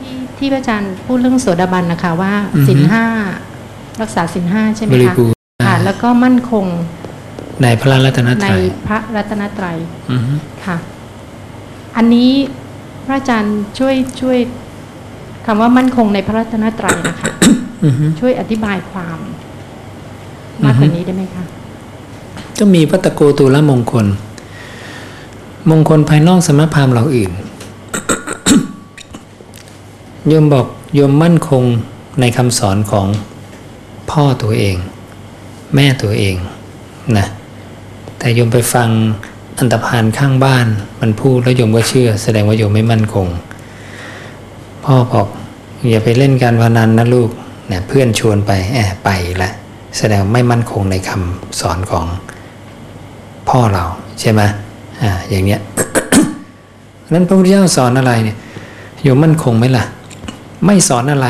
ที่ที่พระอาจารย์พูดเรื่องโสดาบันนะคะว่าอือฮึสินห้ารักษาสินห้าใช่ไหมบริคะบูรณ์ค่ะแล้วก็มั่นคง ในพระรัตนตในรัยพระรัตนตรัยอือฮึค่ะ อันนี้พระอาจารย์ช่วยช่วยคำว่ามั่นคงในพระรัตนตรัยนะคะอือฮึช่วยอธิบายความมากกว่านี้ได้ไหมคะก็มีพัตตโกตูละมงคล มงคลภายนอกสมณพราหมณ์เหล่าอื่น โยมบอกโยมมั่นคงในคำสอนของพ่อตัวเอง แม่ตัวเองนะแต่โยมไปฟังอันตรพานข้างบ้านมันพูดแล้วโยมก็เชื่อ แสดงว่าโยมไม่มั่นคง พ่อบอกอย่าไปเล่นการพนันนะลูกเนี่ยเพื่อนชวนไปแอบไปละแสดงไม่มั่นคงในคำสอนของพ่อเราใช่ไหม อ่าอย่างเนี้ยนั้นพระพุทธเจ้าสอนอะไรเนี่ยโยมมั่นคงไหมล่ะ ไม่สอนอะไร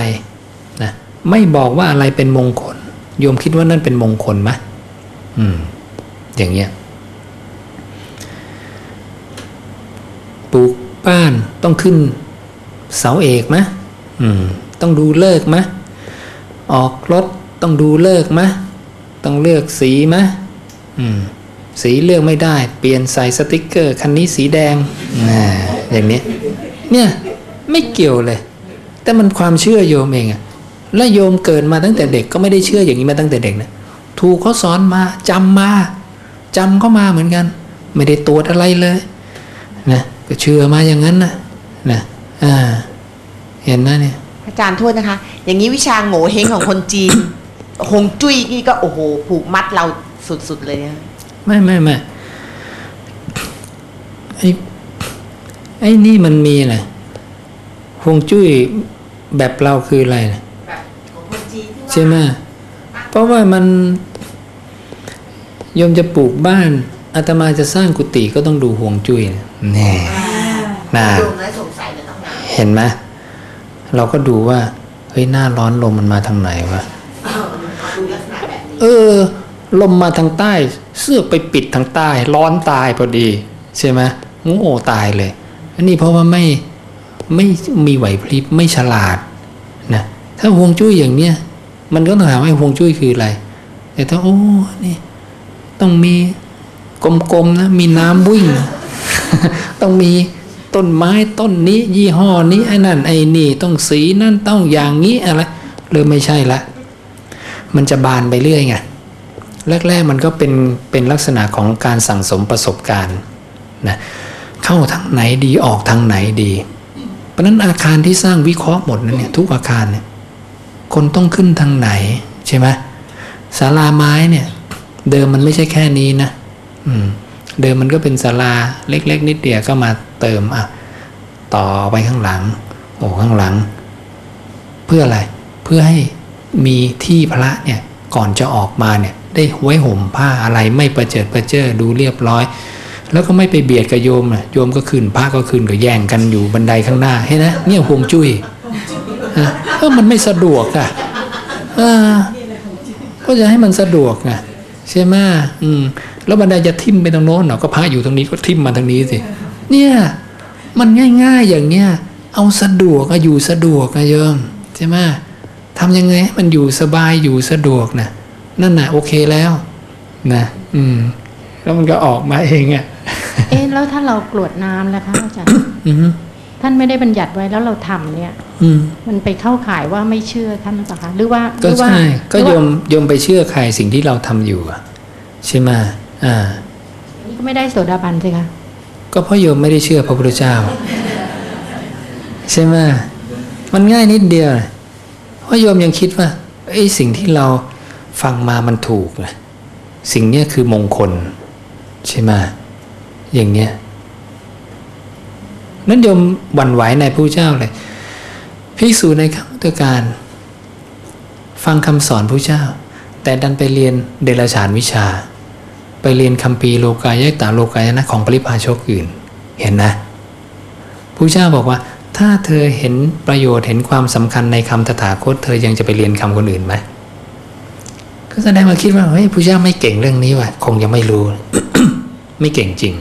นะไม่บอกว่าอะไรเป็นมงคล โยมคิดว่านั่นเป็นมงคลไหมอืม อย่างเงี้ยปลูกบ้านต้องขึ้นเสาเอกไหมอืม ต้องดูเลิกไหมออกรถต้องดูเลิกไหมต้องเลือกสีไหมอืม สีเลือกไม่ได้ เปลี่ยนใส่สติกเกอร์คันนี้สีแดงอ่าอย่างนี้เนี่ยไม่เกี่ยวเลย แต่มันความเชื่อโยมเองอะและโยมเกิดมาตั้งแต่เด็กก็ไม่ได้เชื่ออย่างนี้มาตั้งแต่เด็กนะถูกเขาสอนมาจำมาจำเข้ามาเหมือนกัน ไม่ได้ตรวจอะไรเลยนะก็เชื่อมาอย่างนั้นนะนะอ่าเห็นนะเนี่ยอาจารย์โทษนะคะ อย่างนี้วิชาโง่เฮงของคนจีนฮงจุ้ยนี่ก็โอ้โหผูกมัดเราสุดๆเลยนะ ไม่ไม่ไม่ไอ้ไอ้นี่มันมีอะไรฮวงจุ้ยแบบเราคืออะไรนะแบบของคนจีนที่ว่าใช่ไหมเพราะว่ามันโยมจะปลูกบ้านอาตมาจะสร้างกุฏิก็ต้องดูฮวงจุ้ยนะแน่น่าโยมนะสงสัยเลยต้องนานเห็นไหมเราก็ดูว่าเฮ้ยหน้าร้อนลมมันมาทางไหนวะดูลักษณะแบบนี้เออ ลมมาทางใต้ เสื้อไปปิดทางใต้ ร้อนตายพอดี ใช่ไหมโง่ตายเลย อันนี้เพราะว่าไม่ไม่มีไหวพริบไม่ฉลาดนะถ้าฮวงจุ้ยอย่างเนี้ยมันก็ต้องถามว่าฮวงจุ้ยคืออะไร แต่ถ้าโอ้นี่ต้องมีกลมๆนะมีน้ำวิ่ง ต้องมีต้นไม้ต้นนี้ ยี่ห้อนี้ไอ้นั่นไอ้นี่ต้องสีนั่นต้องอย่างนี้อะไรเริ่มไม่ใช่ละ มันจะบานไปเรื่อยไง แรก ๆ มันก็เป็นเป็นลักษณะของการสั่งสมประสบการณ์นะเข้าทางไหนดีออกทางไหนดีเพราะนั้นอาคารที่สร้างวิเคราะห์หมดนั้นเนี่ยทุกอาคารเนี่ยคนต้องขึ้นทางไหนใช่ไหมศาลาไม้เนี่ย เดิมมันไม่ใช่แค่นี้นะอืมเดิมมันก็เป็นศาลาเล็ก ๆ นิดเดียวก็มาเติมอะต่อไปข้างหลัง โอ้ข้างหลัง เพื่ออะไรเพื่อให้มีที่พระเนี่ยก่อนจะออกมาเนี่ย ได้ไว้ห่มผ้าอะไรไม่ประเจิดประเจิอดูเรียบร้อย แล้วก็ไม่ไปเบียดกับโยมนะโยมก็ขึ้นพระก็ขึ้นก็แย่งกันอยู่บันไดข้างหน้าเห็นไหมเนี่ยห่วงจุ้ยเออมันไม่สะดวกอะเออก็จะให้มันสะดวกไงใช่ไหมอืมแล้วบันไดจะทิ่มไปตรงโน้นเนาะก็พระอยู่ตรงนี้ก็ทิ่มมาทางนี้สิเนี่ยมันง่าย ๆอย่างเนี้ยเอาสะดวกอะอยู่สะดวกอะโยมใช่ไหมทำยังไงมันอยู่สบายอยู่สะดวกนะ นั่นน่ะโอเคแล้ว นะ อืม แล้วมันก็ออกมาเองอะเอ๊ะแล้วถ้าเรากรวดน้ำแล้วคะอาจารย์อืมท่านไม่ได้บัญญัติไว้แล้วเราทำเนี่ยอืมมันไปเข้าข่ายว่าไม่เชื่อท่านหรือเปล่าคะหรือว่าหก็รือว่าใช่ก็หรือโยว่ามโยมไปเชื่อใครสิ่งที่เราทำอยู่อะใช่ไหมอ่านี่ก็ไม่ได้โสดาบันสิคะก็เพราะโยมไม่ได้เชื่อพระพุทธเจ้า ใช่ไหมมันง่ายนิดเดียวนะเพราะโยมยังคิดว่าไอ้สิ่งที่เรา ฟังมามันถูกนะสิ่งเนี้ยคือมงคล ใช่ไหมอย่างเนี้ยนั้นโยมหวั่นไหวในพระเจ้าเลยภิกษุในครั้งพุทธการ ฟังคำสอนพระเจ้า แต่ดันไปเรียนเดรัจฉานวิชา ไปเรียนคัมภีโลกายะตาโลกายนะของปริพาชกอื่น เห็นนะพระเจ้าบอกว่า ถ้าเธอเห็นประโยชน์เห็นความสำคัญในคำตถาคต เธอยังจะไปเรียนคำคนอื่นไหม ก็แสดงมาคิดว่าเฮ้ยพระเจ้าไม่เก่งเรื่องนี้ว่ะคงยังไม่รู้ ไม่เก่งจริง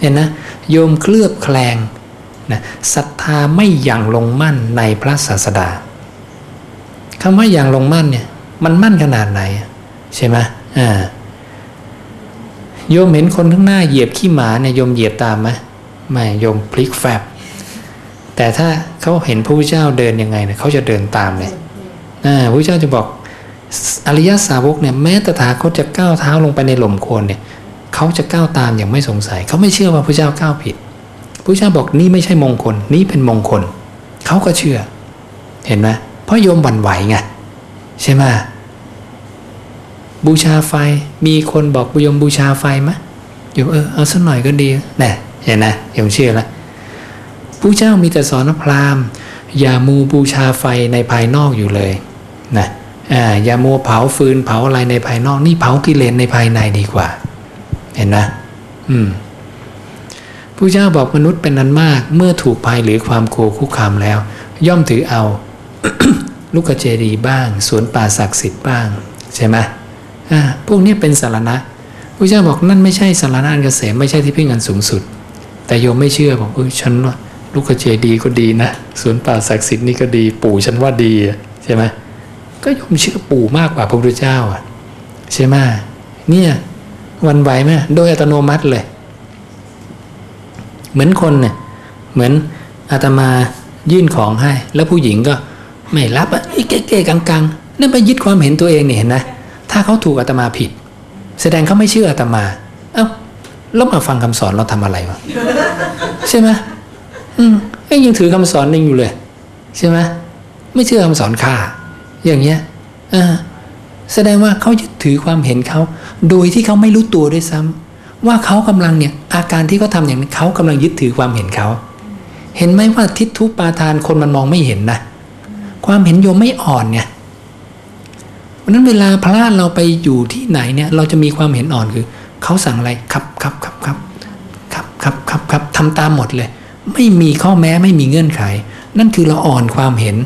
เห็นนะโยมเคลือบแคลงนะศรัทธาไม่อย่างลงมั่นในพระศาสดาคำว่าอย่างลงมั่นเนี่ย มันมั่นขนาดไหน ใช่ไหมอ่าโยมเห็นคนข้างหน้าเหยียบขี้หมาเนี่ยโยมเหยียบตามไหมไม่โยมพลิกแฟบ แต่ถ้าเขาเห็นพระพุทธเจ้าเดินยังไงเนี่ยเขาจะเดินตามเลยอ่าพระพุทธเจ้าจะบอก อริยสาวกเนี่ยแม้ตถาคตจะก้าวเท้าลงไปในหล่มโคนเนี่ยเขาจะก้าวตามอย่างไม่สงสัย เขาไม่เชื่อว่าพระเจ้าก้าวผิดพระเจ้าบอกนี่ไม่ใช่มงคล นี่เป็นมงคล เขาก็เชื่อ เห็นไหมเพราะโยมหวั่นไหวไงใช่ไหมบูชาไฟมีคนบอกโยมบูชาไฟไหมโยมเออเอาสักหน่อยก็ดีน่เห็นนะโยมเชื่อแล้วพระเจ้ามีแต่สอนพราหมณ์อย่ามูบูชาไฟในภายนอกอยู่เลยนะ อย่ามัวเผาฟืนเผาอะไรในภายนอก นี่เผากิเลสในภายในดีกว่า เห็นนะอืมพระเจ้าบอกมนุษย์เป็นนั้นมาก เมื่อถูกภัยหรือความโกคุกคามแล้ว ย่อมถือเอา ลูกเจดีบ้างสวนป่าศักดิ์สิทธิ์บ้าง ใช่ไหมอ่าพวกนี้เป็นสารณะพระเจ้าบอกนั่นไม่ใช่สารณะอันเกษมไม่ใช่ที่พึ่งอันสูงสุด แต่โยมไม่เชื่อบอกเออฉันว่าลูกเจดีก็ดีนะสวนป่าศักดิ์สิทธิ์นี่ก็ดี ปู่ฉันว่าดีใช่ไหม ก็โยมเชื่อปู่มากกว่าพระพุทธเจ้าอะใช่ไหมเนี่ยวันไหวไหมโดยอัตโนมัติเลย เหมือนคนเนี่ยเหมือนอาตมายื่นของให้ แล้วผู้หญิงก็ไม่รับอะเก๋ๆกังๆนั่นไปยึดความเห็นตัวเองเนี่ยเห็นนะถ้าเขาถูกอาตมาผิด แสดงเขาไม่เชื่ออาตมา เอ้าแล้วมาฟังคำสอนเราทำอะไรวะใช่ไหมอืมยังถือคำสอนนึงอยู่เลย ใช่ไหมไม่เชื่อคำสอนข้า อย่างเงี้ยอ่าแสดงว่าเขายึดถือความเห็นเขา โดยที่เขาไม่รู้ตัวด้วยซ้ำว่าเขากำลังเนี่ยอาการที่เขาทาอย่างนี้เขากำลังยึดถือความเห็นเขา เห็นไหมว่าทิฏฐุปาทานคนมันมองไม่เห็นนะความเห็นโยมไม่อ่อนเนี่ยเพราะนั้นเวลาพระเราไปอยู่ที่ไหนเนี่ย เราจะมีความเห็นอ่อนคือเขาสั่งอะไรครับครับครับครับครับครับครับครับทำตามหมดเลย ไม่มีข้อแม้ไม่มีเงื่อนไข นั่นคือเราอ่อนความเห็น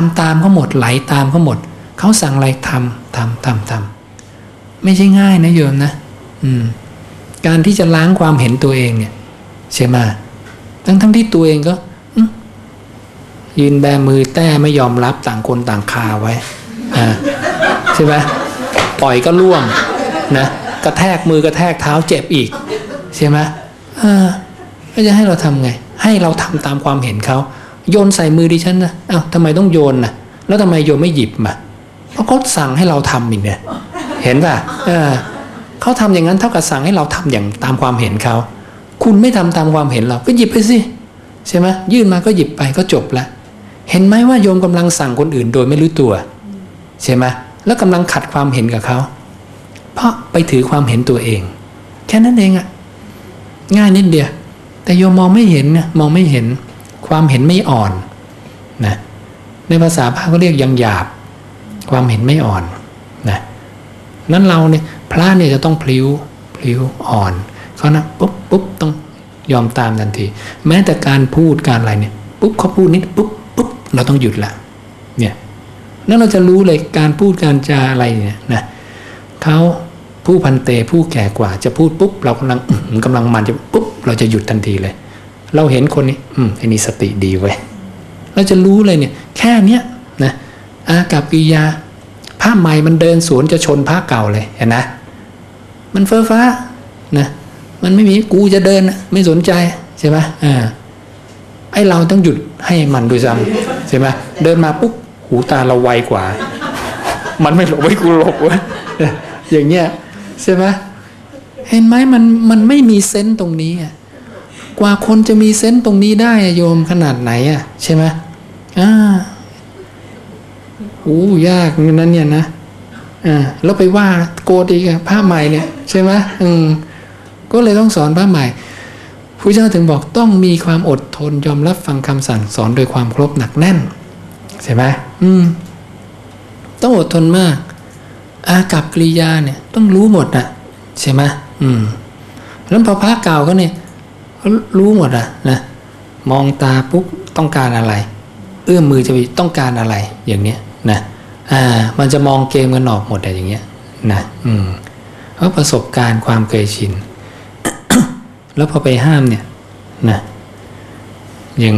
ทำตามเขาหมดไหลตามเขาหมด เขาสั่งอะไรทำทำทำทำไม่ใช่ง่ายนะโยมนะ อืม การที่จะล้างความเห็นตัวเองเนี่ยใช่ไหมทั้งทั้งที่ตัวเองก็ยืนแบมือแต้ไม่ยอมรับต่างคนต่างคาไว้อ่าใช่ไหมปล่อยก็ล่วงนะกระแทกมือกระแทกเท้าเจ็บอีก ใช่ไหมอ่าก็จะให้เราทำไง ให้เราทำตามความเห็นเขา โยนใส่มือดิฉันนะอ้าวทำไมต้องโยนนะแล้วทำไมโยนไม่หยิบมาเพราะเขาสั่งให้เราทำอีกเนี่ยเห็นป่ะเออเขาทำอย่างนั้นเท่ากับสั่งให้เราทำอย่างตามความเห็นเขา คุณไม่ทำตามความเห็นเรา ก็หยิบไปสิใช่ไหมยื่นมาก็หยิบไปก็จบละ เห็นไหมว่าโยมกำลังสั่งคนอื่นโดยไม่รู้ตัว ใช่ไหมแล้วกำลังขัดความเห็นกับเขา เพราะไปถือความเห็นตัวเอง แค่นั้นเองอะง่ายนิดเดียว แต่โยมมองไม่เห็นนะมองไม่เห็น ความเห็นไม่อ่อนนะในภาษาพระก็เรียกยังหยาบ ความเห็นไม่อ่อนนะนั้นเราเนี่ยพระเนี่ยจะต้องพลิ้วพลิ้วอ่อนเขานะปุ๊บปุ๊บต้องยอมตามทันที แม้แต่การพูดการอะไรเนี่ยปุ๊บเขาพูดนิดปุ๊บปุ๊บเราต้องหยุดละเนี่ยนั้นเราจะรู้เลยการพูดการจาอะไรเนี่ยนะเขาผู้พันเตผู้แก่กว่าจะพูดปุ๊บเรากำลังกำลังมันจะปุ๊บเราจะหยุดทันทีเลย เราเห็นคนนี้ อืมไอ้นี่สติดีเว้ยเราจะรู้เลยเนี่ย แค่เนี้ยนะอากับกิยาผ้าใหม่มันเดินสวนจะชนผ้าเก่าเลยเห็นนะ มันเฟ้อฟ้านะมันไม่มีกูจะเดินไม่สนใจใช่ไหมอ่าไอเราต้องหยุดให้มันด้วยซ้ำใช่ไหมเดินมาปุ๊บหูตาเราไวกว่า มันไม่หลบไม่กูหลบเว้ยอย่างเงี้ยใช่ไหมเห็นไหมมันมันไม่มีเซนต์ตรงนี้อะ กว่าคนจะมีเซนต์ตรงนี้ได้โยมขนาดไหนอะใช่ไหมอ่าโอ้ยากนั้นเนี่ยนะอ่าแล้วไปว่าโกดอีกผ้าใหม่เนี่ย ใช่ไหมอืมก็เลยต้องสอนผ้าใหม่พระเจ้าถึงบอกต้องมีความอดทนยอมรับฟังคำสั่งสอนโดยความครบหนักแน่นใช่ไหมอืม ต้องอดทนมาก อากับกริยาเนี่ย ต้องรู้หมดนะใช่ไหมอืม แล้วพอพระเก่าก็เนี่ย็รู้หมดอะนะมองตาปุ๊บต้องการอะไร เอื้อมมือจะไปต้องการอะไรอย่างเนี้ยนะอ่ามันจะมองเกมกันออกหมดแต่อย่างเงี้ยนะอืมเพราะประสบการณ์ความเคยชิน แล้วพอไปห้ามเนี่ยนะอย่าง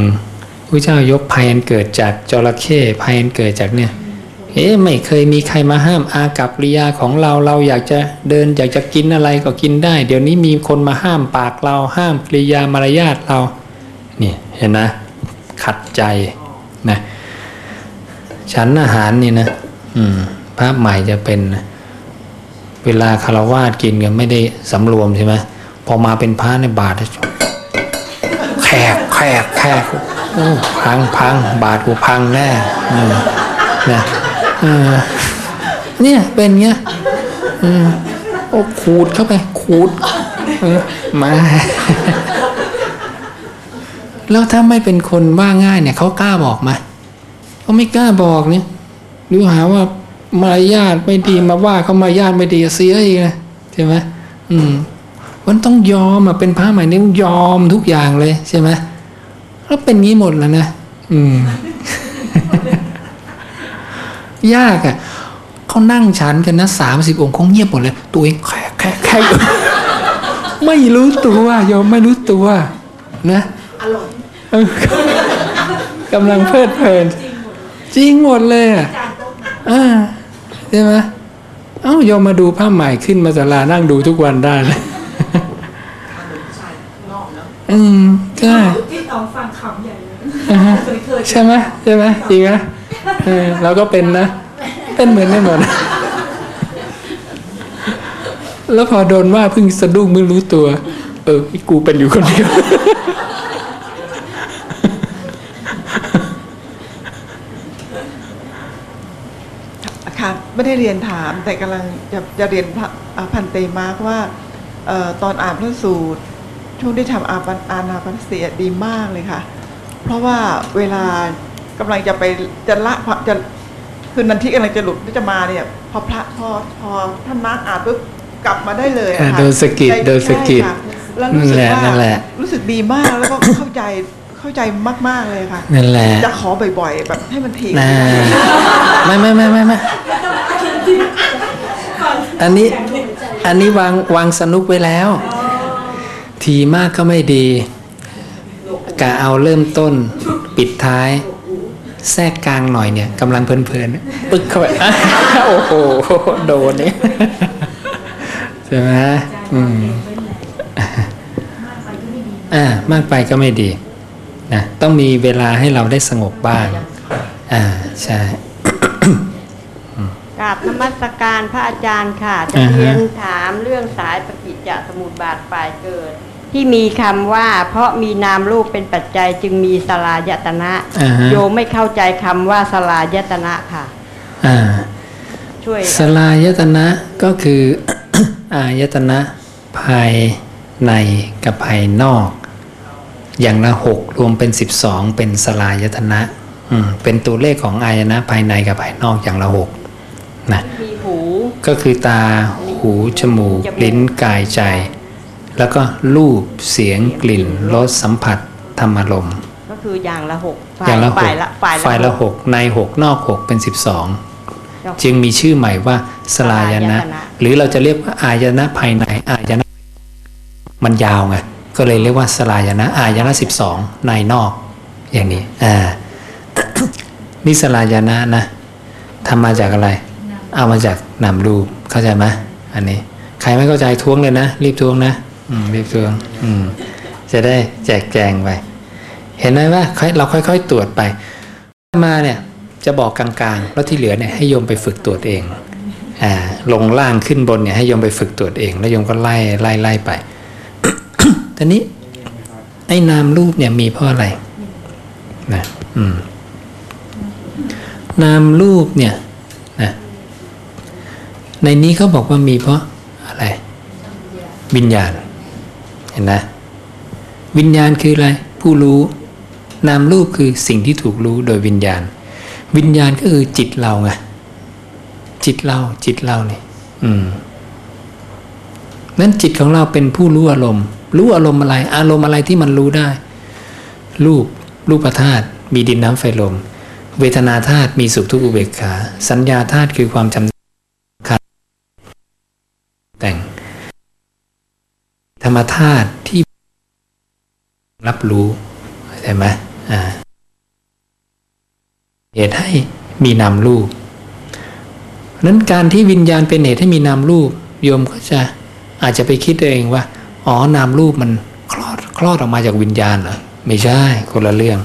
พระเจ้ายกภัยอันเกิดจากจระเข้ภัยอันเกิดจากเนี่ย เอ๊ะไม่เคยมีใครมาห้ามอากับริยาของเราเราอยากจะเดินอยากจะกินอะไรก็กินได้ เดี๋ยวนี้มีคนมาห้ามปากเราห้ามกิริยามารยาทเรานี่เห็นนะ ขัดใจนะฉันอาหารนี่นะอืมพระใหม่จะเป็น เวลาคารวาสกินกันไม่ได้สำรวมใช่ไหมพอมาเป็นพระในบาทแขกแขกแขกพังพังบาทกูพังแน่นะ เออ เนี่ยเป็นเงี้ยเออโอ้ขูดเข้าไป ขูดเออมาแล้วถ้าไม่เป็นคนว่าง่ายเนี่ยเขากล้าบอกไหมเขาไม่กล้าบอกเนี่ยหรือหาว่ามารยาทไม่ดีมาว่าเขามารยาทไม่ดีเสียอีกนะใช่ไหมอืมมันต้องยอมอะเป็นพระใหม่นี่ต้องยอมทุกอย่างเลยใช่ไหมแล้วเป็นงี้หมดแล้วนะอืม ยากอะเขานั่งฉันกันนะสามสิบองค์เขาเงียบหมดเลย ตัวเองแค่แค่แค่ไม่รู้ตัวยอมไม่รู้ตัวนะเออกำลังเพลิดเพลิน จริงหมดเลยอะอ่าใช่ไหมเอ้ายอมมาดูผ้าใหม่ขึ้นมาศาลานั่งดูทุกวันได้เลยอืมใช่ที่น้องฟังคำใหญ่เลยอ่าฮะเคยเคยใช่ไหมใช่ไหมจริงไหม เราก็เป็นนะ เป็นเหมือนกันหมดแล้วพอโดนว่าเพิ่งสะดุ้งเพิ่งรู้ตัว เออกูเป็นอยู่คนเดียวค่ะไม่ได้เรียนถามแต่กำลังจะจะเรียนพันเตมาร์กว่าออตอนอ่านพระสูตร ช่วงที่ทำอาปันอานาปันสติดีมากเลยค่ะ เพราะว่าเวลา กำลังจะไปจะละจะคือนันทิกำลังจะหลุดที่จะมาเนี่ย พอพระพอพอท่านมาร์กอ่านปุ๊บกลับมาได้เลยอะอ่าค่ะโดนสะกิดใจโดนสะกิดใช่ค่ะแล้วรู้สึกว่านั่นแหละนั่นแหละรู้สึกดีมากแล้วก็เข้าใจเข้าใจมากๆเลยค่ะนั่นแหละจะขอบ่อยๆ แบบให้มันทีนะไม่ไม่ไม่ไม่ไม่อันนี้อันนี้วางวางสนุกไว้แล้ว ทีมากก็ไม่ดีกะเอาเริ่มต้นปิดท้าย แทรกกลางหน่อยเนี่ยกำลังเพลินๆปึ๊กเข้าไปอะโอ้โหโดนเนี่ยใช่ไหมอืมอ่ามากไปก็ไม่ดีนะต้องมีเวลาให้เราได้สงบบ้าง อ่าใช่กราบนมัสการพระอาจารย์ค่ะจะอ่าฮะเรียนถามเรื่องสายปฏิจจสมุปบาทฝ่ายเกิด ที่มีคำว่า เพราะมีนามรูปเป็นปัจจัยจึงมีสลายตนะอ่าฮะโยมไม่เข้าใจคำว่าสลายตนะค่ะอ่าช่วยสลายตนะก็คืออายตนะภายในกับภายนอก อย่างละหกรวมเป็นสิบสองเป็นสลายตนะอืมเป็นตัวเลขของอายตนะภายในกับภายนอกอย่างละหกนะมีหูก็คือตาหูจมูกลิ้นกายใจ แล้วก็รูปเสียงกลิ่นรสสัมผัสธรรมารมณ์ก็คืออย่างละหกอย่างละหฝ่ากยละฝ่ายฝ่ายละหกในหกนอกหกเป็นสิบสองจึงมีชื่อใหม่ว่าสลายนะ หรือเราจะเรียกว่าอายนะภายในอายนะ มันยาวไงก็เลยเรียกว่าสลายนะอายนะสิบสองในนอก อย่างนี้อ่านี่สลายนะนะทำมาจากอะไร เอามาจากนามรูปเข้าใจไหมอันนี้ ใครไม่เข้าใจท้วงเลยนะ รีบท้วงนะอื มรีบท้วงอืมจะได้แจกแจงไป เห็นไหมว่าเราค่อย ๆ ตรวจไปมาเนี่ยจะบอกกลางๆแล้วที่เหลือเนี่ยให้โยมไปฝึกตรวจเองอ่าลงล่างขึ้นบนเนี่ยให้โยมไปฝึกตรวจเอง แล้วโยมก็ไล่ไล่ไล่ไปทีนี้ไอ้นามรูปเนี่ยมีเพราะอะไรนะอืมนามรูปเนี่ยนะในนี้เขาบอกว่ามีเพราะอะไรวิญญาณ เห็นนะวิญญาณคืออะไร ผู้รู้ นามรูปคือสิ่งที่ถูกรู้โดยวิญญาณ วิญญาณก็คือจิตเราไงจิตเราจิตเราเนี่ยอืมนั้นจิตของเราเป็นผู้รู้อารมณ์ รู้อารมณ์อะไร อารมณ์อะไรที่มันรู้ได้ รูปรูปธาตุมีดินน้ำไฟลม เวทนาธาตุมีสุขทุกข์อุเบกขา สัญญาธาตุคือความจำขาดแต่ง ธ รรมธาตุที่รับรู้ใช่ไหมอ่าเหตุให้มีนามรูปนั้นการที่วิญญาณเป็นเหตุให้มีนามรูปโยมก็จะอาจจะไปคิดเองว่า อ๋อนามรูปมันคลอดคลอดออกมาจากวิญญาณเหรอไม่ใช่คนละเรื่อง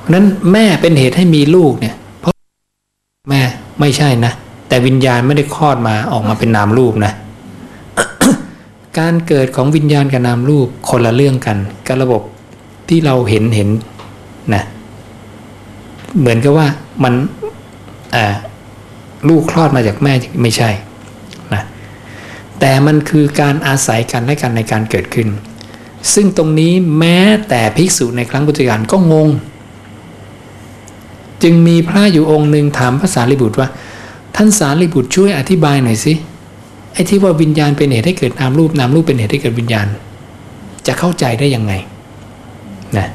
เพราะนั้นแม่เป็นเหตุให้มีลูกเนี่ย เพราะแม่ไม่ใช่นะ แต่วิญญาณไม่ได้คลอดมาออกมาเป็นนามรูปนะ การเกิดของวิญญาณกับนามรูปคนละเรื่องกันกับระบบที่เราเห็นเห็นนะเหมือนกับว่ามันลูกคลอดมาจากแม่ไม่ใช่นะแต่มันคือการอาศัยกันและกันในการเกิดขึ้น ซึ่งตรงนี้แม้แต่ภิกษุในครั้งพุทธกาลก็งง จึงมีพระอยู่องค์หนึ่งถามพระสารีบุตรว่า ท่านสารีบุตรช่วยอธิบายหน่อยสิ ไอ้ที่ว่าวิญญาณเป็นเหตุให้เกิดนามรูปนามรูปเป็นเหตุให้เกิดวิญญาณ จะเข้าใจได้ยังไงนะ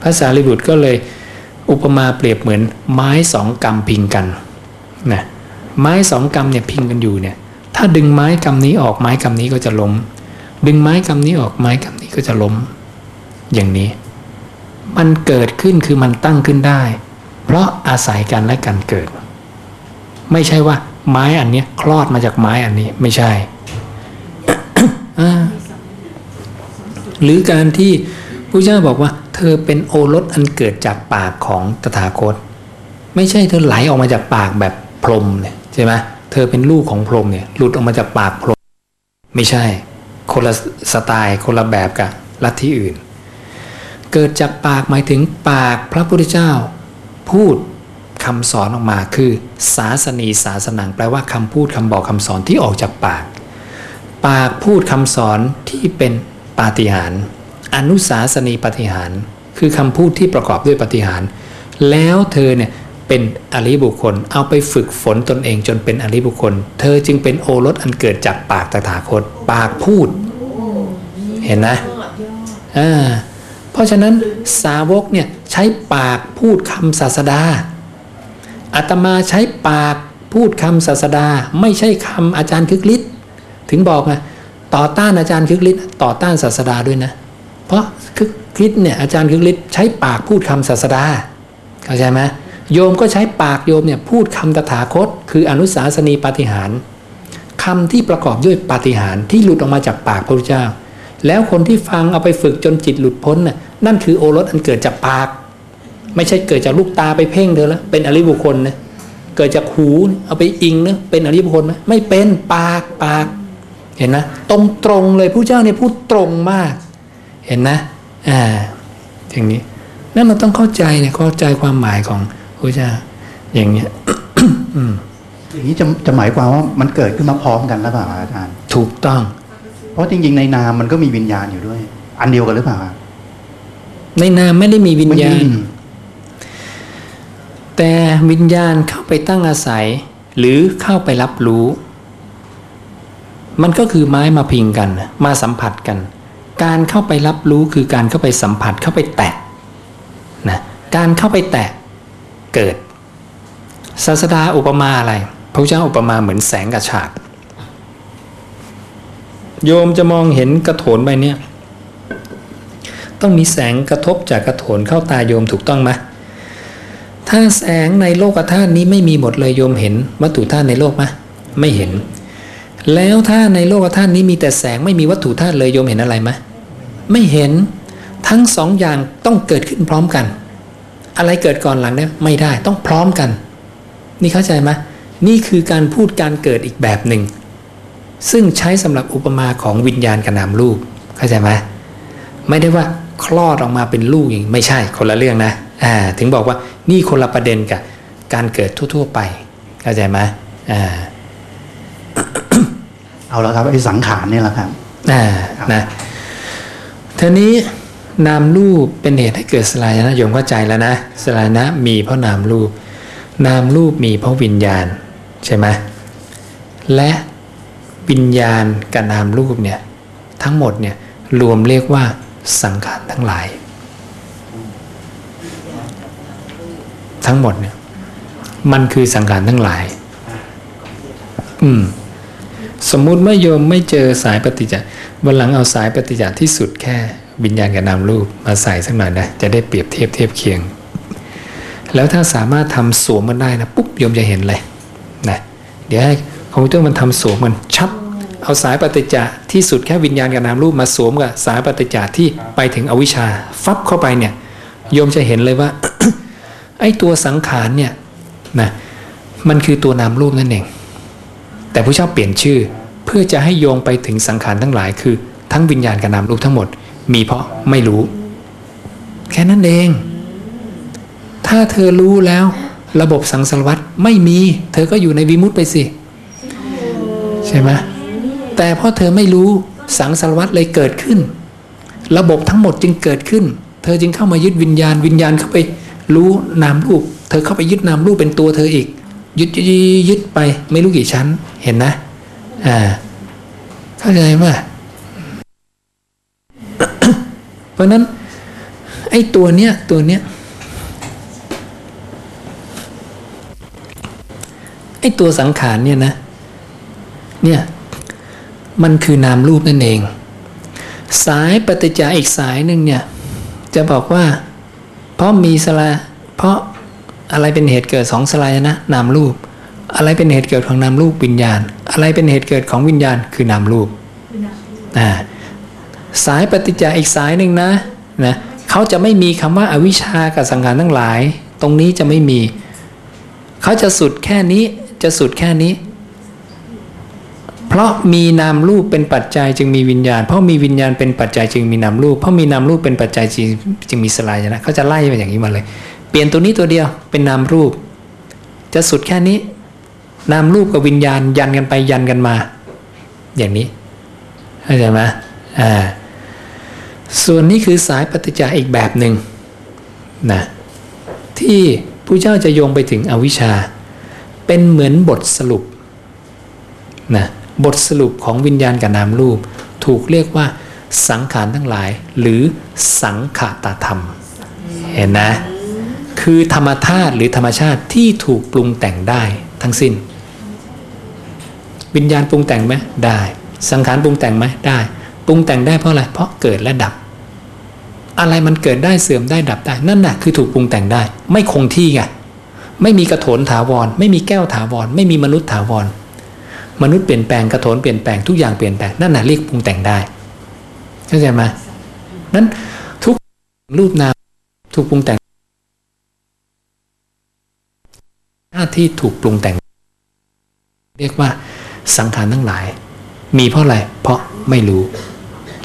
พระสารีบุตรก็เลยอุปมาเปรียบเหมือนไม้สองกำพิงกันนะไม้สองกำเนี่ยพิงกันอยู่เนี่ยถ้าดึงไม้กำนี้ออกไม้กำนี้ก็จะล้ม ดึงไม้กำนี้ออกไม้กำนี้ก็จะล้ม อย่างนี้ มันเกิดขึ้นคือมันตั้งขึ้นได้ เพราะอาศัยกันและกันเกิด ไม่ใช่ว่า ไม้อันนี้คลอดมาจากไม้อันนี้ไม่ใช่หรือการที่พระเจ้าบอกว่า เธอเป็นโอรสอันเกิดจากปากของตถาคต ไม่ใช่เธอไหลออกมาจากปากแบบพรหมเนี่ยใช่ไหมเธอเป็นลูกของพรหมเนี่ยหลุดออกมาจากปากพรหมไม่ใช่ คนละสไตล์คนละแบบกับลัทธิอื่น เกิดจากปากหมายถึงปากพระพุทธเจ้า พูด คำสอนออกมาคือ ศาสนีศาสนังแปลว่าคำพูดคำบอกคำสอนที่ออกจากปาก ปากพูดคำสอนที่เป็นปาฏิหาริย์อนุสาสนีปาฏิหาริย์คือคำพูดที่ประกอบด้วยปาฏิหาริย์แล้วเธอเนี่ยเป็นอริบุคคล เอาไปฝึกฝนตนเองจนเป็นอริบุคคล เธอจึงเป็นโอรสอันเกิดจากปากตถาคต ปากพูด เห็นนะอ่าเพราะฉะนั้นสาวกเนี่ยใช้ปากพูดคำศาสดา อาตมาใช้ปากพูดคำศาสดา ไม่ใช่คำอาจารย์คึกฤทธิ์ถึงบอกไงต่อต้านอาจารย์คึกฤทธิ์ต่อต้านศาสดาด้วยนะ เพราะคึกฤทธิ์เนี่ยอาจารย์คึกฤทธิ์ใช้ปากพูดคำศาสดาเข้าใจไหมโยมก็ใช้ปากโยมเนี่ยพูดคำตถาคต คืออนุสาสนีปาฏิหารคำที่ประกอบด้วยปาฏิหารที่หลุดออกมาจากปากพระพุทธเจ้า แล้วคนที่ฟังเอาไปฝึกจนจิตหลุดพ้นน่ะนั่นคือโอรสอันเกิดจากปาก ไม่ใช่เกิดจากลูกตาไปเพ่งเธอแล้วเป็นอริบุคคลนะเกิดจากหูเอาไปอิงนะเป็นอริบุคคลไหมไม่เป็นปากปาก เห็นนะตรงตรงๆเลยผู้เจ้าเนี่ยพูดตรงมาก เห็นนะอ่าอย่างนี้นั่นเราต้องเข้าใจเนี่ยเข้าใจความหมายของพระเจ้าอย่างเงี้ยอืมอย่างนี้จะจะหมายความว่ามันเกิดขึ้นมาพร้อมกันหรือเปล่าอาจารย์ ถูกต้อง เพราะจริง ๆ ในนามมันก็มีวิญญาณอยู่ด้วย อันเดียวกันหรือเปล่าครับในนามไม่ได้มีวิญญาณอืม แต่วิญญาณเข้าไปตั้งอาศัย หรือเข้าไปรับรู้ มันก็คือไม้มาพิงกัน มาสัมผัสกัน การเข้าไปรับรู้คือการเข้าไปสัมผัสเข้าไปแตะนะการเข้าไปแตะเกิดศาสดาอุปมาอะไร พระเจ้าอุปมาเหมือนแสงกระฉาก โยมจะมองเห็นกระโถนใบเนี้ยต้องมีแสงกระทบจากกระโถนเข้าตาโยมถูกต้องไหม ถ้าแสงในโลกธาตุนี้ไม่มีหมดเลยโยมเห็น วัตถุธาตุในโลกไหมไม่เห็น แล้วถ้าในโลกธาตุนี้มีแต่แสงไม่มีวัตถุธาตุเลยโยมเห็นอะไรไหมไม่เห็นทั้งสองอย่างต้องเกิดขึ้นพร้อมกัน อะไรเกิดก่อนหลังเนี่ยไม่ได้ต้องพร้อมกัน นี่เข้าใจไหมนี่คือการพูดการเกิดอีกแบบหนึ่ง ซึ่งใช้สำหรับอุปมาของวิญญาณกับนามรูปเข้าใจไหมไม่ได้ว่าคลอดออกมาเป็นลูกอย่างไม่ใช่คนละเรื่องนะอ่าถึงบอกว่า นี่คนละประเด็นกับการเกิดทั่ว ๆ ไปเข้าใจไหมอ่าเอาละครับไอ้สังขารเนี่ยแหละครับอ่านะทีนี้นามรูปเป็นเหตุให้เกิดสลายนะโยมเข้าใจแล้วนะสลายนะมีเพราะนามรูป นามรูปมีเพราะวิญญาณใช่ไหมและวิญญาณกับนามรูปเนี่ยทั้งหมดเนี่ยรวมเรียกว่าสังขารทั้งหลาย ทั้งหมดเนี่ย มันคือสังขารทั้งหลาย อืม สมมุติว่าโยมไม่เจอสายปฏิจจ์วันหลังเอาสายปฏิจจ์ที่สุดแค่วิญญาณกับนามรูปมาใส่สักหน่อยนะจะได้เปรียบเทียบเทียบเคียง แล้วถ้าสามารถทำสวมมันได้นะปุ๊บโยมจะเห็นเลยนะเดี๋ยวให้คอมพิวเตอร์มันทำสวมมันชับเอาสายปฏิจจ์ที่สุดแค่วิญญาณกับนามรูปมาสวมกับสายปฏิจจ์ที่ไปถึงอวิชชาฟับเข้าไปเนี่ยโยมจะเห็นเลยว่า อ้ตัวสังขารเนี่ยนะมันคือตัวนามรูปนั่นเอง แต่พระเจ้าเปลี่ยนชื่อเพื่อจะให้โยงไปถึงสังขารทั้งหลาย คือทั้งวิญญาณกับนามรูปทั้งหมด มีเพราะไม่รู้ แค่นั้นเอง ถ้าเธอรู้แล้วระบบสังสารวัตรไม่มี เธอก็อยู่ในวิมุตไปสิ ใช่ไหมแต่เพราะเธอไม่รู้สังสารวัตรเลยเกิดขึ้น ระบบทั้งหมดจึงเกิดขึ้น เธอจึงเข้ามายึดวิญญาณวิญญาณเข้าไป รู้นามรูป เธอเข้าไปยึดนามรูปเป็นตัวเธออีก ยึดยึดยึดไปไม่รู้กี่ชั้นเห็นนะอ่าเข้าใจไหมเพราะนั้นไอ้ตัวเนี้ยตัวเนี้ยไอ้ตัวสังขารเนี่ยนะเนี่ยมันคือนามรูปนั่นเอง สายปฏิจจาอีกสายหนึ่งเนี่ยจะบอกว่า ราะมีสลายเพราะอะไรเป็นเหตุเกิดสองสลายนะนามรูป อะไรเป็นเหตุเกิดของนามรูปวิญญาณ อะไรเป็นเหตุเกิดของวิญญาณ คือนามรูปอ่าสายปฏิจจาอีกสายหนึ่งนะนะเขาจะไม่มีคำว่าอาวิชชากับสังขารทั้งหลาย ตรงนี้จะไม่มี เขาจะสุดแค่นี้จะสุดแค่นี้ เพราะมีนามรูปเป็นปัจจัยจึงมีวิญญาณ เพราะมีวิญญาณเป็นปัจจัยจึงมีนามรูป เพราะมีนามรูปเป็นปัจจัยจึงจึงมีสลายนะเขาจะไล่ไปอย่างนี้มาเลย เปลี่ยนตัวนี้ตัวเดียวเป็นนามรูป จะสุดแค่นี้ นามรูปกับวิญญาณยันกันไปยันกันมา อย่างนี้เข้าใจไหมอ่าส่วนนี้คือสายปฏิจจาอีกแบบหนึ่งนะที่ผู้เจ้าจะโยงไปถึงอวิชชา เป็นเหมือนบทสรุปนะ บทสรุปของวิญญาณกับนามรูป ถูกเรียกว่าสังขารทั้งหลาย หรือสังขตธรรม เห็นนะ คือธรรมธาตุหรือธรรมชาติที่ถูกปรุงแต่งได้ทั้งสิ้น วิญญาณปรุงแต่งไหมได้ สังขารปรุงแต่งไหมได้ ปรุงแต่งได้เพราะอะไร เพราะเกิดและดับ อะไรมันเกิดได้เสื่อมได้ดับได้ นั่นน่ะคือถูกปรุงแต่งได้ ไม่คงที่ไงไม่มีกระโถนถาวร ไม่มีแก้วถาวร ไม่มีมนุษย์ถาวร มนุษย์เปลี่ยนแปลงกระโถนเปลี่ยนแปลงทุกอย่างเปลี่ยนแปลงนั่นน่ะเรียกปรุงแต่งได้เข้าใจไหมนั้นทุกรูปนามถูกปรุงแต่งหน้าที่ถูกปรุงแต่ง เรียกว่าสังขารทั้งหลาย มีเพราะอะไร เพราะไม่รู้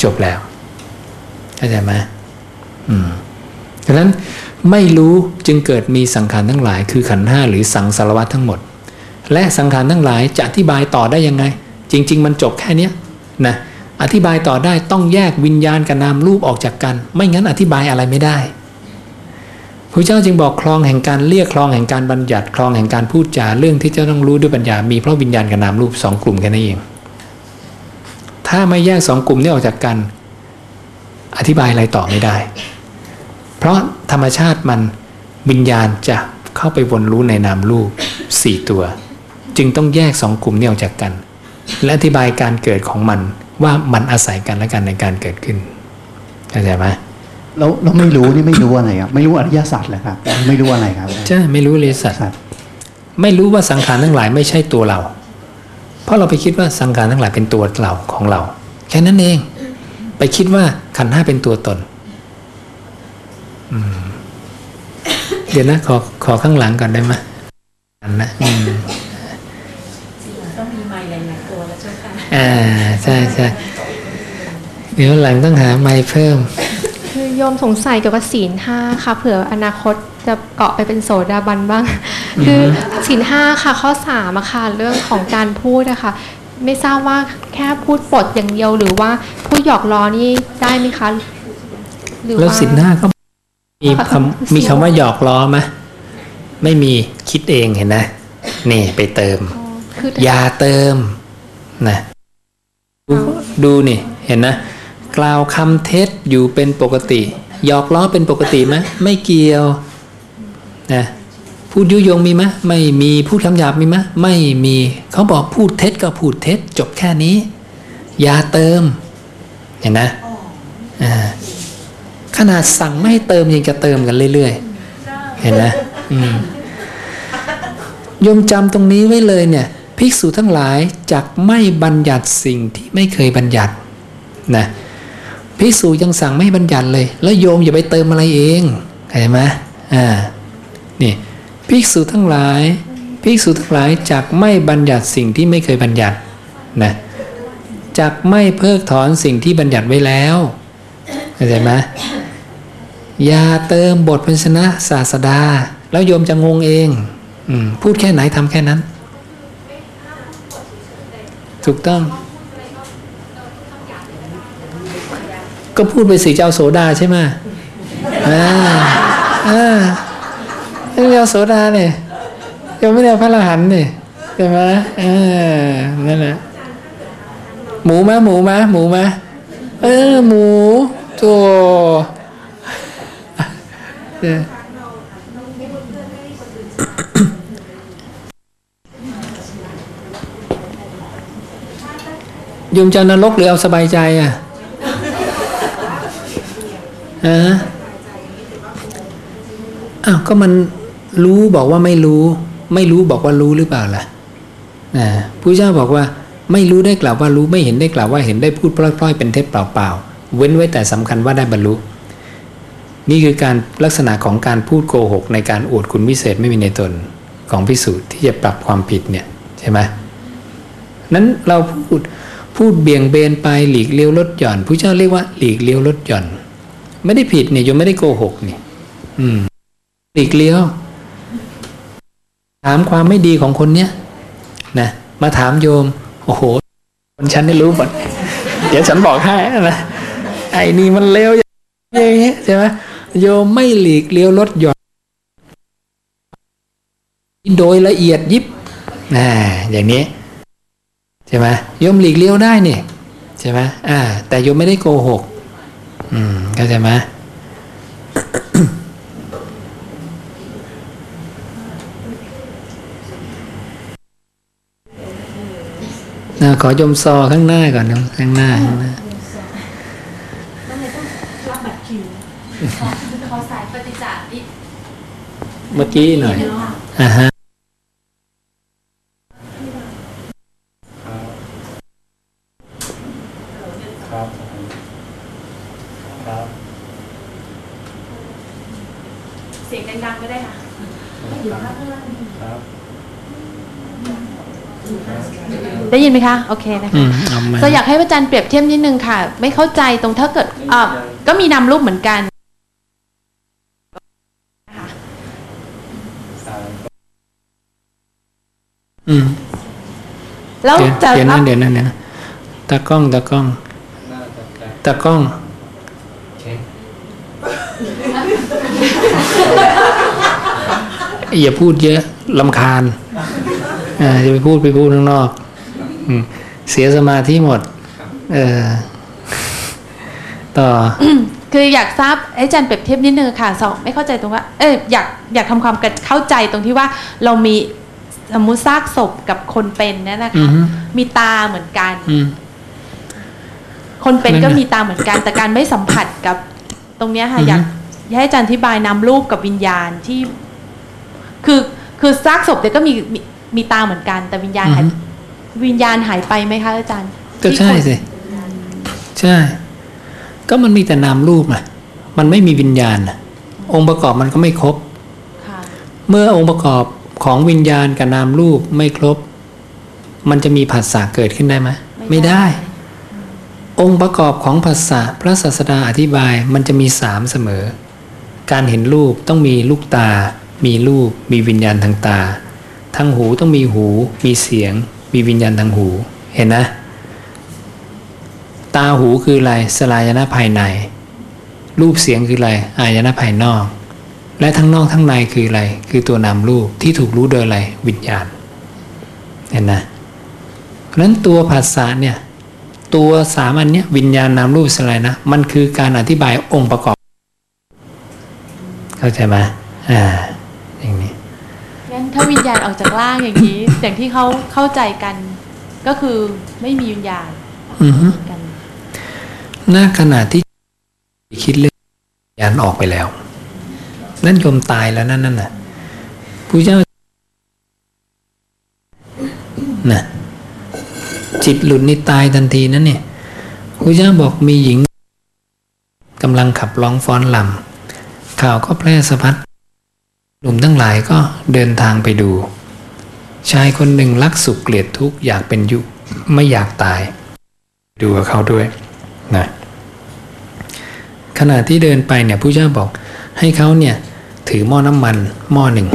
จบแล้วเข้าใจไหมอืมดังนั้นไม่รู้จึงเกิดมีสังขารทั้งหลาย คือขันห้าหรือสังสารวัตทั้งหมด และสังขารทั้งหลายจะอธิบายต่อได้ยังไง จริง ๆ มันจบแค่นี้นะอธิบายต่อได้ต้องแยกวิญญาณกับนามรูปออกจากกัน ไม่งั้นอธิบายอะไรไม่ได้พระเจ้าจึงบอกคลองแห่งการเรียกคลองแห่งการบัญญัติคลองแห่งการพูดจาเรื่องที่เจ้าต้องรู้ด้วยปัญญา มีเพราะวิญญาณกับนามรูปสองกลุ่มแค่นั้นเองถ้าไม่แยกสองกลุ่มนี้ออกจากกัน อธิบายอะไรต่อไม่ได้ เพราะธรรมชาติมันวิญญาณจะเข้าไปวนรู้ในนามรูปสี่ตัว จึงต้องแยกสองกลุ่มนี้ออกจากกัน และอธิบายการเกิดของมันว่ามันอาศัยกันและกันในการเกิดขึ้นเข้าใจไหมแล้วเราไม่รู้นี่ไม่รู้อะไรครับไม่รู้อริยสัจเลยครับไม่รู้อะไรครับใช่ไม่รู้เลยสัตว์สัจไม่รู้ว่าสังขารทั้งหลายไม่ใช่ตัวเรา เพราะเราไปคิดว่าสังขารทั้งหลายเป็นตัวเราของเรา แค่นั้นเอง ไปคิดว่าขันธ์ห้าเป็นตัวตนอืมเดี๋ยวนะขอขอข้างหลังก่อนได้ไหมอันนะอืม ต้องมีไม้หลายๆตัวแล้วเจ้าค่ะ อ่าใช่ใช่เดี๋ยวหลังต้องหาไม้เพิ่ม คือโยมสงสัยเกี่ยวกับศีลห้าค่ะเผื่ออนาคตจะเกาะไปเป็นโสดาบันบ้าง คือศีลห้าค่ะข้อสามอะค่ะเรื่องของการพูดอะค่ะไม่ทราบว่าแค่พูดปดอย่างเดียวหรือว่าพูดหยอกล้อนี่ได้ไหมคะหรือแล้วว่าสินหน้าก็มีขอคำมีคำว่าหยอกล้อไหมไม่มีคิดเองเห็นนะนี่ไปเติมคืออย่าเติมนะ ดูดูนี่เห็นนะ กล่าวคำเท็จอยู่เป็นปกติหยอกล้อเป็นปกติไหมไม่เกี่ยวนะพูดยุยงมีไหมไม่มีพูดคำหยาบมีไหมไม่มีเขาบอกพูดเท็จก็พูดเท็จ จบแค่นี้ อย่าเติม เห็นนะขนาดสั่งไม่ให้เติมยังจะเติมกันเรื่อยๆ เห็นนะโยมจำตรงนี้ไว้เลยเนี่ย ภิกษุทั้งหลายจักไม่บัญญัติสิ่งที่ไม่เคยบัญญัตินะภิกษุยังสั่งไม่บัญญัติเลย แล้วโยมอย่าไปเติมอะไรเองเห็นไหมอ่านี่ภิกษุทั้งหลายภิกษุทั้งหลายจักไม่บัญญัติสิ่งที่ไม่เคยบัญญัตินะจักไม่เพิกถอนสิ่งที่บัญญัติไว้แล้วเข้าใจไหมอย่าเติมบทพันชนะศาสดา แล้วโยมจะงงเองอพูดแค่ไหนทำแค่นั้น ถูกต้อง ก็พูดไปสิเจ้าโสดาใช่ไหมอ่าอ่าเจ้าโสดาเนี่ยยังไม่ได้พระอรหันต์เนี่ยใช่ไหมอ่านั่นแหละหมูมะหมูมะหมูมะเออหมูตัวเออ โยมจะนรกหรือเอาสบายใจอะฮะอ้าวก็มันรู้บอกว่าไม่รู้ ไม่รู้บอกว่ารู้หรือเปล่าล่ะนะผู้เจ้าบอกว่า ไม่รู้ได้กล่าวว่ารู้ไม่เห็นได้กล่าวว่าเห็นได้พูดพล่อยๆเป็นเท็จเปล่าๆเว้นไว้แต่สำคัญว่าได้บรรลุนี่คือการลักษณะของการพูดโกหก ในการอวดคุณวิเศษไม่มีในตนของพิสูจน์ที่จะปรับความผิดเนี่ยใช่ไหมนั้นเราพูด พูดเบี่ยงเบนไปหลีกเลี้ยวลดหย่อนผู้เจ้าเรียกว่าหลีกเลี้ยวลดหย่อน ไม่ได้ผิดเนี่ยโยมไม่ได้โกหกนี่อืมหลีกเลี้ยว ถามความไม่ดีของคนเนี้ยนะมาถามโยม โอ้โห คนฉันได้รู้หมดเดี๋ยวฉันบอกให้นะไอ้นี่มันเลวอย่างเงี้ยใช่ไหมโยมไม่หลีกเลี้ยวลดหย่อนโดยละเอียดยิบนะอย่างนี้ ใช่ไหมโยมหลีกเลี้ยวได้เนี่ยใช่ไหมอ่า แต่โยมไม่ได้โกหก อืมเข้าใจไหมนะขอยมซอข้างหน้าก่อนนะข้างหน้าข้างหน้าขอสายปฏิจจ์นิดเมื่อกี้หน่อยอ่าฮะครับครับ เสียงดังๆก็ได้ค่ะ ครับ ได้ยินไหมคะ โอเคนะอืคะมเอามาจะอยากให้พระอาจารย์เปรียบเทียบนิดนึงค่ะ ไม่เข้าใจตรงถ้าเกิดอ่าก็มีนามรูปเหมือนกันอืมแล้วเดี๋ยวจะเดี๋ยวรันั่บนเดี๋ยวนั่นเดี๋ยวนะตากล้องตากล้องตากล้องอย่าพูดเยอะลำคาญอ่าจะไปพูดไปพูดข้างนอกอืม เสียสมาธิหมด เออ ต่อ คืออยากทราบให้อาจารย์เปรียบเทียบนิดนึงค่ะสองไม่เข้าใจตรงว่า เอออยากอยากทำความเข้าใจตรงที่ว่าเรามีสมมุติซากศพกับคนเป็นเนี่ยนะอืคะอฮึมีตาเหมือนกันอืมคนเป็นนั่นก็ไงมีตาเหมือนกัน แต่การไม่สัมผัสกับ ตรงเนี้ยค่ะอือฮึอยากให้อาจารย์อธิบายนำรูปกับวิญญาณที่ คือคือซากศพเด็กก็มีมีมีตาเหมือนกัน แต่วิญญาณหาย วิญญาณหายไปไหมคะอาจารย์ ก็ใช่ที่คนสิ ใช่ ก็มันมีแต่นามรูปอะมันไม่มีวิญญาณน่ะองค์ประกอบมันก็ไม่ครบค่ะเมื่อองค์ประกอบของวิญญาณกับนามรูปไม่ครบ มันจะมีผัสสะเกิดขึ้นได้ไหมไม่ได้ องค์ประกอบของผัสสะพระศาสดาอธิบายมันจะมีสามเสมอ การเห็นรูปต้องมีลูกตา มีรูป มีวิญญาณทางตา ทางหูต้องมีหู มีเสียง มีวิญญาณทางหูเห็นนะ ตาหูคืออะไรสลายนะภายใน รูปเสียงคืออะไรอายนะภายนอก และทั้งนอกทั้งในคืออะไร คือตัวนามรูปที่ถูกรู้โดยอะไรวิญญาณ เห็นนะเพราะฉะนั้นตัวภาษาเนี่ยตัวสามอันเนี้ยวิญญาณนามรูปสลายนะ มันคือการอธิบายองค์ประกอบ เข้าใจไหมอ่าอย่างนี้งั้นถ้าวิญญาณออกจากร่างอย่างนี้ อย่างที่เขาเข้าใจกันก็คือไม่มีวิญญาณอือฮึกันหน้าขณะที่คิดเรื่องยานออกไปแล้ว นั่นโยมตายแล้วนั่นนั่นน่ะพระเจ้าน่ะจิตหลุดนี่ตายทันทีนั่นเนี่ยพระเจ้าบอกมีหญิงกำลังขับร้องฟ้อนลำข่าวก็แพร่สะพัดหนุ่มทั้งหลายก็เดินทางไปดู ชายคนหนึ่งรักสุขเกลียดทุกข์อยากเป็นยุไม่อยากตาย ดูกับเขาด้วยนะขณะที่เดินไปเนี่ยผู้เจ้าบอกให้เขาเนี่ยถือหม้อน้ำมันหม้อหนึ่ง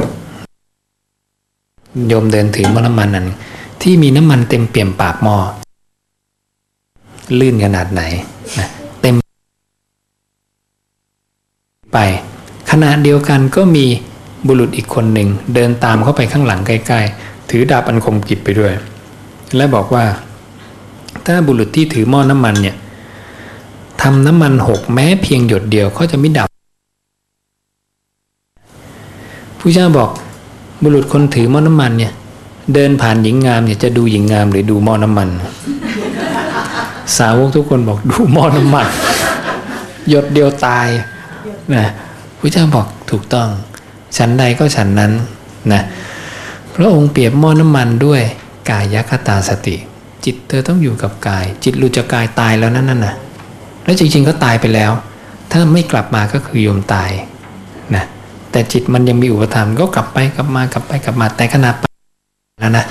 โยมเดินถือหม้อน้ำมันนั้น ที่มีน้ำมันเต็มเปี่ยมปากหม้อลื่นขนาดไหนนะเต็ม ไป ขณะเดียวกันก็มีบุรุษอีกคนหนึ่งเดินตามเข้าไปข้างหลังใกล้ๆ ถือดาบอันคมกิบไปด้วย และบอกว่า ถ้าบุรุษที่ถือหม้อน้ำมันเนี่ยทำน้ำมันหกแม้เพียงหยดเดียวเขาจะไม่ดับผู้เจ้าบอกบุรุษคนถือหม้อน้ำมันเนี่ย เดินผ่านหญิงงามเนี่ยจะดูหญิงงามหรือดูหม้อน้ำมัน สาวกทุกคนบอกดูหม้อน้ำมัน หยดเดียวตายนะพระเจ้าบอกถูกต้อง ฉันใดก็ฉันนั้นนะ พระองค์เปรียบหม้อน้ำมันด้วยกายคตาสติ จิตเธอต้องอยู่กับกาย จิตหลุดจากกายตายแล้วนั่นน่ะแล้วจริงๆก็ตายไปแล้ว ถ้าไม่กลับมาก็คือโยมตายนะแต่จิตมันยังมีอุปทานก็กลับไปกลับมากลับไปกลับมาแต่ขณะไปแล้วนะ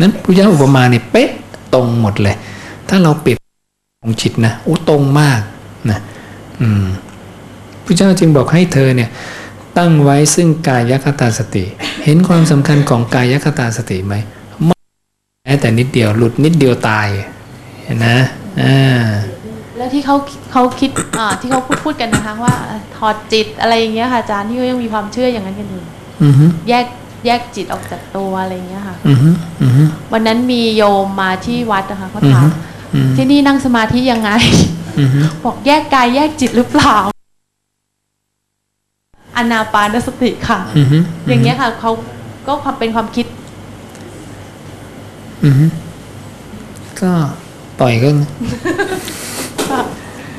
นั้นพุทธเจ้าอุปมาเนี่ยเป๊ะตรงหมดเลย ถ้าเราเปรียบของจิตนะโอ้ตรงมากนะอืมพุทธเจ้าจึงบอกให้เธอเนี่ย ตั้งไว้ซึ่งกายคตาสติ เห็นความสำคัญของกายคตาสติไหมไม่แม้แต่นิดเดียวหลุดนิดเดียวตายเห็นนะอ่าแล้วที่เขาเขาคิดอ่าที่เขาพูดพูดกันนะคะว่าเอ่อถอดจิตอะไรอย่างเงี้ยค่ะอาจารย์ที่เขายังมีความเชื่ออย่างนั้นกันอยู่อือฮึแยกแยกจิตออกจากตัวอะไรอย่างเงี้ยค่ะอือฮึอือฮึวันนั้นมีโยมมาที่วัดนะคะเขาอือถามฮึอืมที่นี่นั่งสมาธิยังไงอือฮึบอกแยกกายแยกจิตหรือเปล่า อนาปานสติค่ะอือฮึอย่างเงี้ยค่ะเขาก็ความเป็นความคิดอือฮึก็ปล่อยก็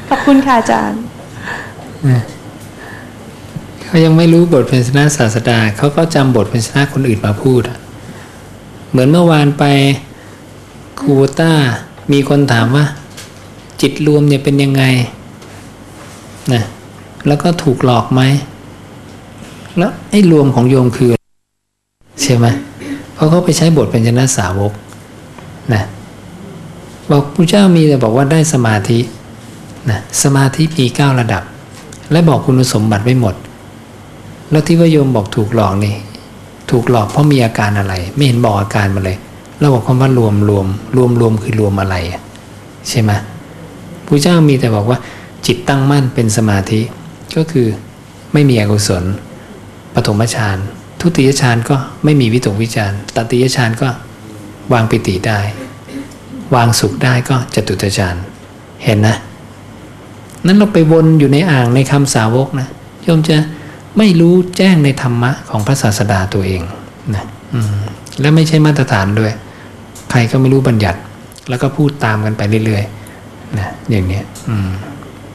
ขอบคุณค่ะอาจารย์เขายังไม่รู้บทเป็นชนะศาสดาเขาก็จำบทเป็นชนะคนอื่นมาพูดอะเหมือนเมื่อวานไปคูโบต้ามีคนถามว่า จิตรวมเนี่ยเป็นยังไงนะแล้วก็ถูกหลอกไหม แล้วไอ้รวมของโยมคือใช่ไหมเพราะเขาไปใช้บทเป็นชนะสาวกนะบอกพระเจ้ามีแต่บอกว่าได้สมาธินะสมาธิมีเก้าระดับ และบอกคุณสมบัติไว้หมด แล้วที่ว่าโยมบอกถูกหลอกนี่ ถูกหลอกเพราะมีอาการอะไร ไม่เห็นบอกอาการมาเลยเราบอกคำว่ารวมรวมรวมรวมคือรวมอะไรใช่ไหมพระเจ้ามีแต่บอกว่าจิตตั้งมั่นเป็นสมาธิก็คือไม่มีอกุศล ปฐมฌานทุติยฌานก็ไม่มีวิตกวิจารตติยฌานก็วางปิติได้ วางสุขได้ก็จตุตฌานเห็นนะ นั้นเราไปวนอยู่ในอ่างในคำสาวกนะโยมจะไม่รู้แจ้งในธรรมะของพระศาสดาตัวเองนะและไม่ใช่มาตรฐานด้วย ใครก็ไม่รู้บัญญัติ แล้วก็พูดตามกันไปเรื่อยๆนะอย่างเนี้ย อืม